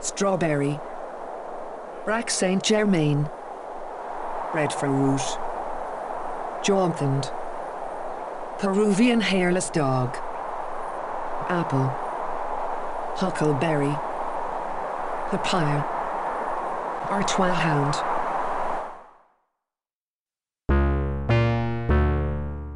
Strawberry. Brac Saint Germain. red Breadfruit. Jonathan. Peruvian hairless dog. Apple. Huckleberry. Papaya. Artois hound.